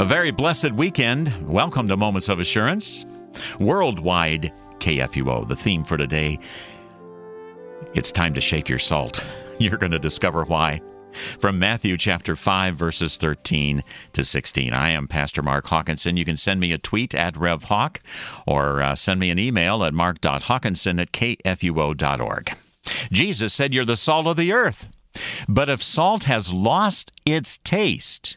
A very blessed weekend. Welcome to Moments of Assurance. Worldwide KFUO. The theme for today it's time to shake your salt. You're going to discover why. From Matthew chapter 5, verses 13 to 16. I am Pastor Mark Hawkinson. You can send me a tweet at RevHawk or uh, send me an email at mark.hawkinson at kfuo.org. Jesus said, You're the salt of the earth. But if salt has lost its taste,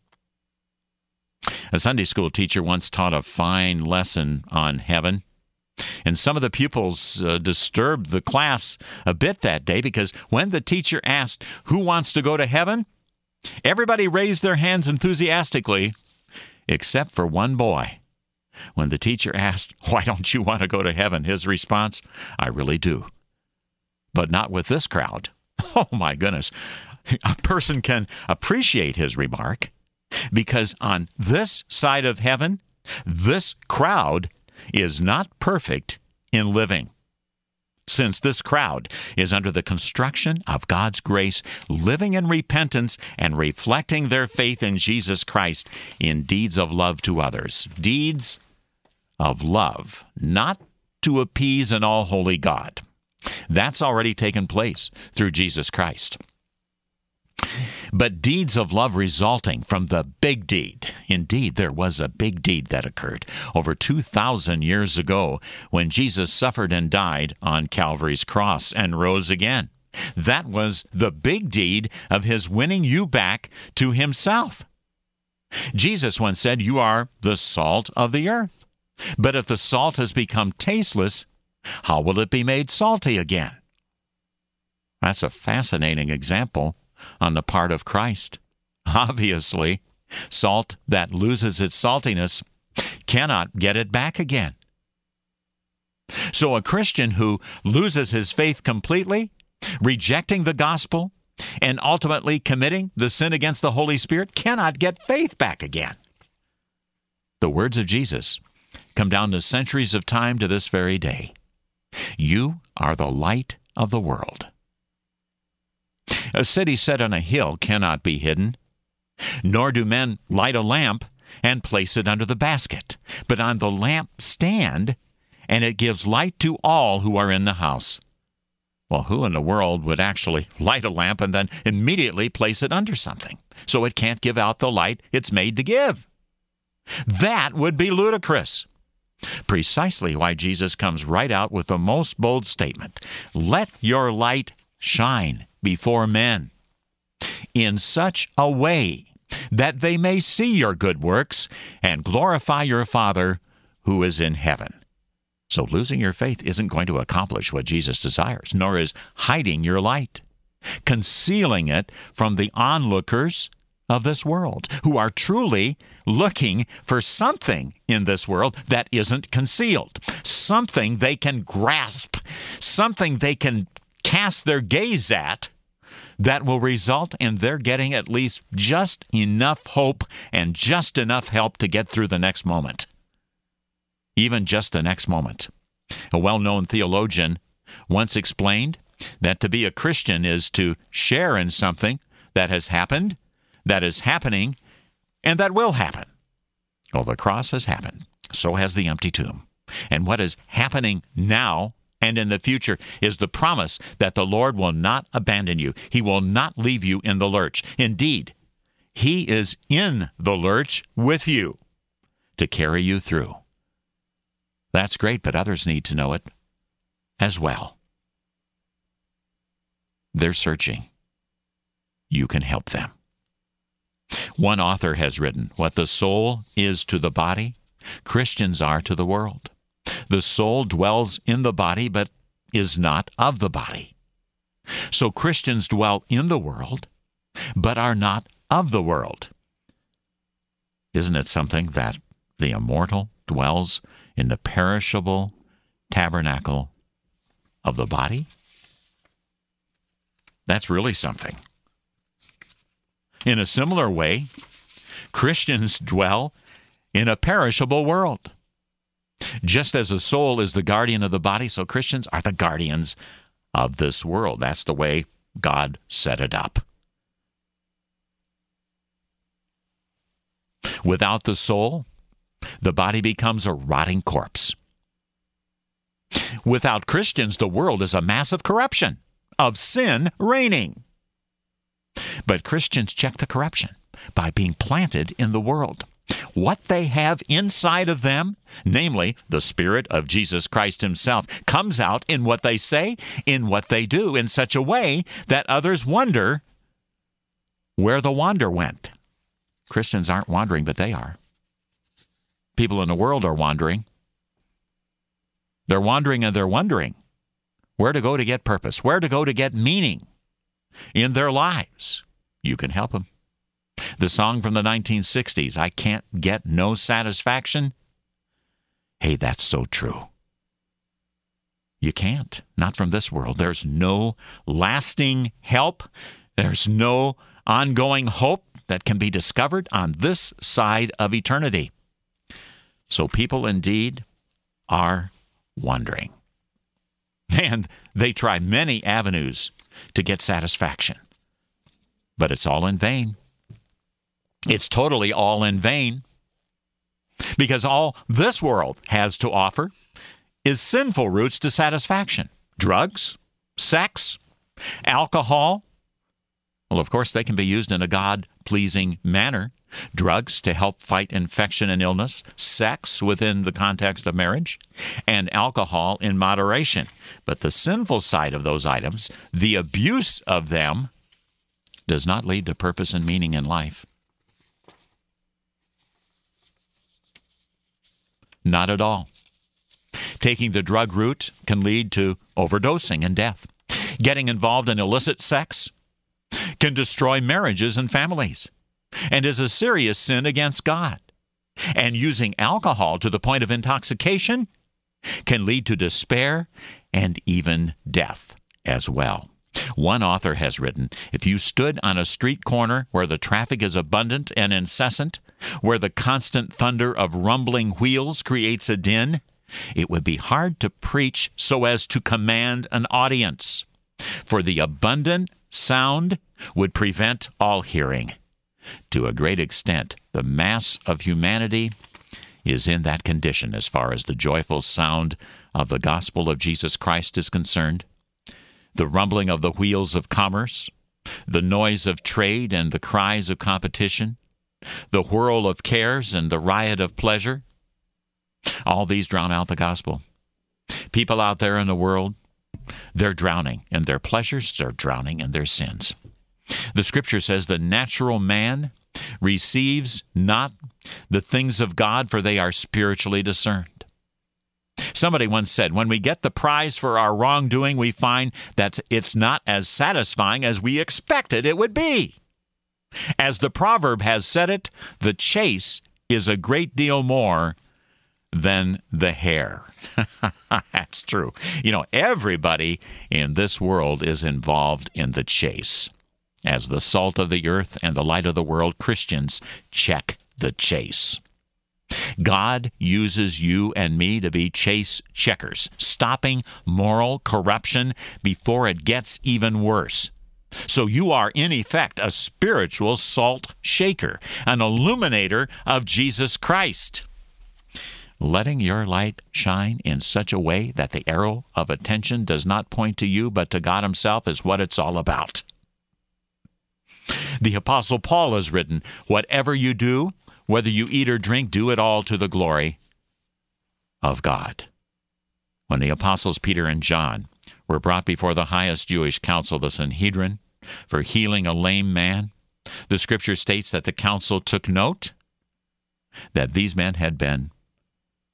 A Sunday school teacher once taught a fine lesson on heaven. And some of the pupils uh, disturbed the class a bit that day because when the teacher asked, Who wants to go to heaven? everybody raised their hands enthusiastically, except for one boy. When the teacher asked, Why don't you want to go to heaven? his response, I really do. But not with this crowd. Oh my goodness. A person can appreciate his remark because on this side of heaven, this crowd is not perfect in living. Since this crowd is under the construction of God's grace, living in repentance and reflecting their faith in Jesus Christ in deeds of love to others. Deeds of love, not to appease an all holy God. That's already taken place through Jesus Christ but deeds of love resulting from the big deed. Indeed, there was a big deed that occurred over 2,000 years ago when Jesus suffered and died on Calvary's cross and rose again. That was the big deed of his winning you back to himself. Jesus once said, You are the salt of the earth. But if the salt has become tasteless, how will it be made salty again? That's a fascinating example on the part of Christ. Obviously, salt that loses its saltiness cannot get it back again. So, a Christian who loses his faith completely, rejecting the gospel, and ultimately committing the sin against the Holy Spirit cannot get faith back again. The words of Jesus come down to centuries of time to this very day. You are the light of the world. A city set on a hill cannot be hidden. Nor do men light a lamp and place it under the basket, but on the lamp stand, and it gives light to all who are in the house. Well, who in the world would actually light a lamp and then immediately place it under something so it can't give out the light it's made to give? That would be ludicrous. Precisely why Jesus comes right out with the most bold statement Let your light shine before men in such a way that they may see your good works and glorify your Father who is in heaven. So, losing your faith isn't going to accomplish what Jesus desires, nor is hiding your light, concealing it from the onlookers of this world, who are truly looking for something in this world that isn't concealed, something they can grasp, something they can cast their gaze at that will result in their getting at least just enough hope and just enough help to get through the next moment. Even just the next moment. A well known theologian once explained that to be a Christian is to share in something that has happened, that is happening, and that will happen. Well, the cross has happened. So has the empty tomb. And what is happening now and in the future is the promise that the Lord will not abandon you. He will not leave you in the lurch. Indeed, He is in the lurch with you to carry you through. That's great, but others need to know it as well. They're searching. You can help them. One author has written, What the soul is to the body, Christians are to the world. The soul dwells in the body, but is not of the body. So Christians dwell in the world, but are not of the world. Isn't it something that the immortal dwells in the perishable tabernacle of the body? That's really something. In a similar way, Christians dwell in a perishable world. Just as the soul is the guardian of the body, so Christians are the guardians of this world. That's the way God set it up. Without the soul, the body becomes a rotting corpse. Without Christians, the world is a mass of corruption, of sin reigning. But Christians check the corruption by being planted in the world. What they have inside of them, namely the Spirit of Jesus Christ Himself, comes out in what they say, in what they do, in such a way that others wonder where the wander went. Christians aren't wandering, but they are. People in the world are wandering. They're wandering and they're wondering where to go to get purpose, where to go to get meaning in their lives. You can help them. The song from the 1960s, I Can't Get No Satisfaction. Hey, that's so true. You can't. Not from this world. There's no lasting help. There's no ongoing hope that can be discovered on this side of eternity. So people indeed are wondering. And they try many avenues to get satisfaction. But it's all in vain. It's totally all in vain. Because all this world has to offer is sinful routes to satisfaction drugs, sex, alcohol. Well, of course, they can be used in a God pleasing manner. Drugs to help fight infection and illness, sex within the context of marriage, and alcohol in moderation. But the sinful side of those items, the abuse of them, does not lead to purpose and meaning in life. Not at all. Taking the drug route can lead to overdosing and death. Getting involved in illicit sex can destroy marriages and families and is a serious sin against God. And using alcohol to the point of intoxication can lead to despair and even death as well. One author has written If you stood on a street corner where the traffic is abundant and incessant, where the constant thunder of rumbling wheels creates a din, it would be hard to preach so as to command an audience, for the abundant sound would prevent all hearing. To a great extent, the mass of humanity is in that condition as far as the joyful sound of the gospel of Jesus Christ is concerned the rumbling of the wheels of commerce, the noise of trade and the cries of competition, the whirl of cares and the riot of pleasure. All these drown out the gospel. People out there in the world, they're drowning in their pleasures, they're drowning in their sins. The scripture says the natural man receives not the things of God, for they are spiritually discerned. Somebody once said, when we get the prize for our wrongdoing, we find that it's not as satisfying as we expected it would be. As the proverb has said it, the chase is a great deal more than the hare. That's true. You know, everybody in this world is involved in the chase. As the salt of the earth and the light of the world, Christians check the chase. God uses you and me to be chase checkers, stopping moral corruption before it gets even worse. So you are, in effect, a spiritual salt shaker, an illuminator of Jesus Christ. Letting your light shine in such a way that the arrow of attention does not point to you but to God Himself is what it's all about. The Apostle Paul has written, Whatever you do, whether you eat or drink, do it all to the glory of God. When the apostles Peter and John were brought before the highest Jewish council, the Sanhedrin, for healing a lame man, the scripture states that the council took note that these men had been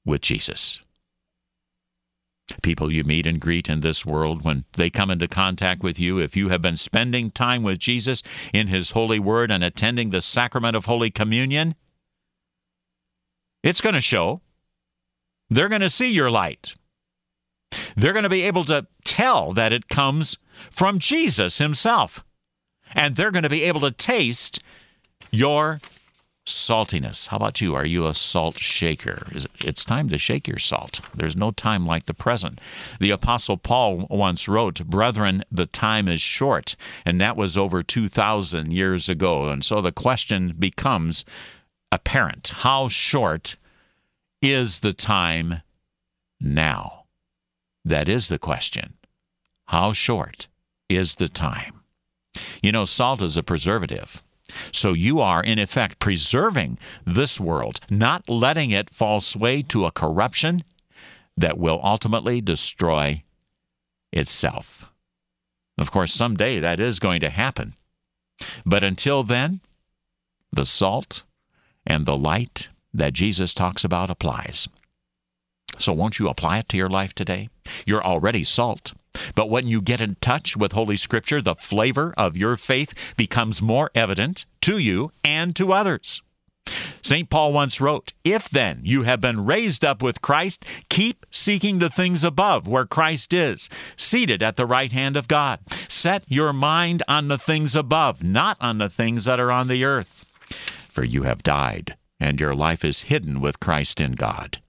with Jesus. People you meet and greet in this world, when they come into contact with you, if you have been spending time with Jesus in His holy word and attending the sacrament of Holy Communion, It's going to show. They're going to see your light. They're going to be able to tell that it comes from Jesus himself. And they're going to be able to taste your saltiness. How about you? Are you a salt shaker? It's time to shake your salt. There's no time like the present. The Apostle Paul once wrote, Brethren, the time is short. And that was over 2,000 years ago. And so the question becomes apparent how short is the time now? That is the question. How short is the time? You know, salt is a preservative. So you are, in effect, preserving this world, not letting it fall sway to a corruption that will ultimately destroy itself. Of course, someday that is going to happen. But until then, the salt and the light that Jesus talks about applies. So won't you apply it to your life today? You're already salt. But when you get in touch with Holy Scripture, the flavor of your faith becomes more evident to you and to others. St. Paul once wrote, If then you have been raised up with Christ, keep seeking the things above where Christ is, seated at the right hand of God. Set your mind on the things above, not on the things that are on the earth. For you have died, and your life is hidden with Christ in God.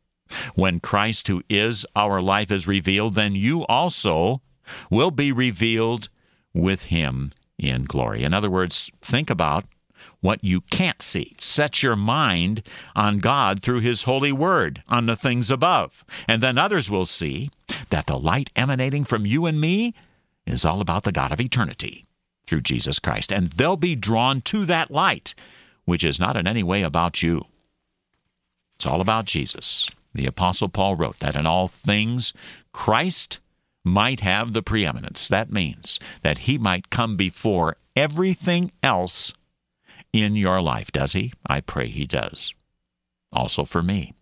When Christ, who is our life, is revealed, then you also will be revealed with him in glory. In other words, think about what you can't see. Set your mind on God through His holy word, on the things above. And then others will see that the light emanating from you and me is all about the God of eternity through Jesus Christ. And they'll be drawn to that light, which is not in any way about you. It's all about Jesus. The Apostle Paul wrote that in all things Christ might have the preeminence. That means that he might come before everything else in your life. Does he? I pray he does. Also for me.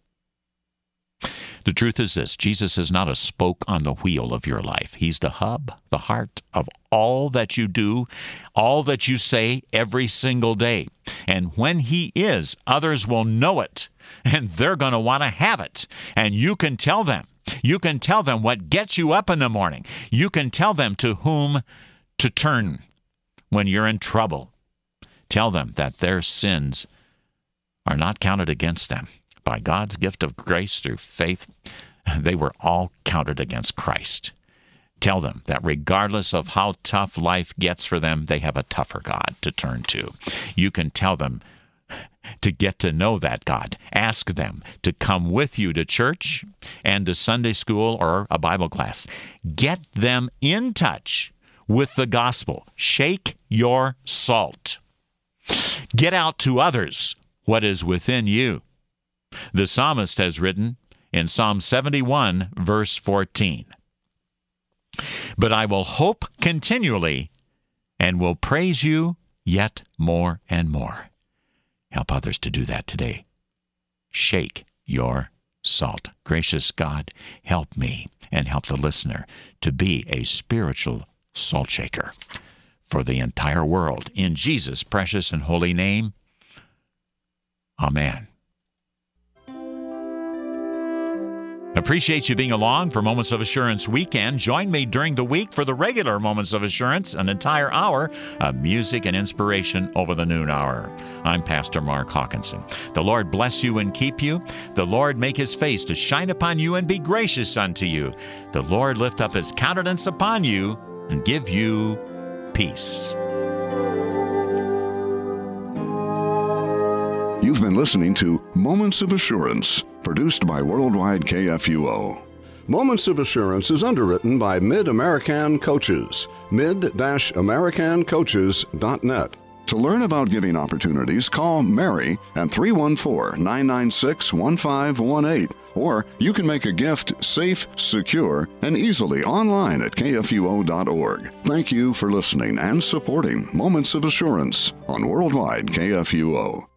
The truth is this Jesus is not a spoke on the wheel of your life. He's the hub, the heart of all that you do, all that you say every single day. And when He is, others will know it and they're going to want to have it. And you can tell them. You can tell them what gets you up in the morning. You can tell them to whom to turn when you're in trouble. Tell them that their sins are not counted against them by God's gift of grace through faith, they were all counted against Christ. Tell them that regardless of how tough life gets for them, they have a tougher God to turn to. You can tell them to get to know that God. Ask them to come with you to church and to Sunday school or a Bible class. Get them in touch with the gospel. Shake your salt. Get out to others what is within you. The psalmist has written in Psalm 71, verse 14 But I will hope continually and will praise you yet more and more. Help others to do that today. Shake your salt. Gracious God, help me and help the listener to be a spiritual salt shaker for the entire world. In Jesus' precious and holy name, Amen. Appreciate you being along for Moments of Assurance weekend. Join me during the week for the regular Moments of Assurance, an entire hour of music and inspiration over the noon hour. I'm Pastor Mark Hawkinson. The Lord bless you and keep you. The Lord make his face to shine upon you and be gracious unto you. The Lord lift up his countenance upon you and give you peace. You've been listening to Moments of Assurance, produced by Worldwide KFUO. Moments of Assurance is underwritten by Mid American Coaches, mid-americancoaches.net. To learn about giving opportunities, call Mary at 314 996 1518, or you can make a gift safe, secure, and easily online at kfuo.org. Thank you for listening and supporting Moments of Assurance on Worldwide KFUO.